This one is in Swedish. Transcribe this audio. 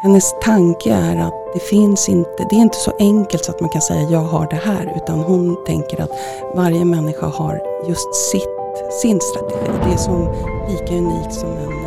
hennes tanke är att det finns inte, det är inte så enkelt så att man kan säga jag har det här utan hon tänker att varje människa har just sitt, sin strategi. Det är som lika unikt som en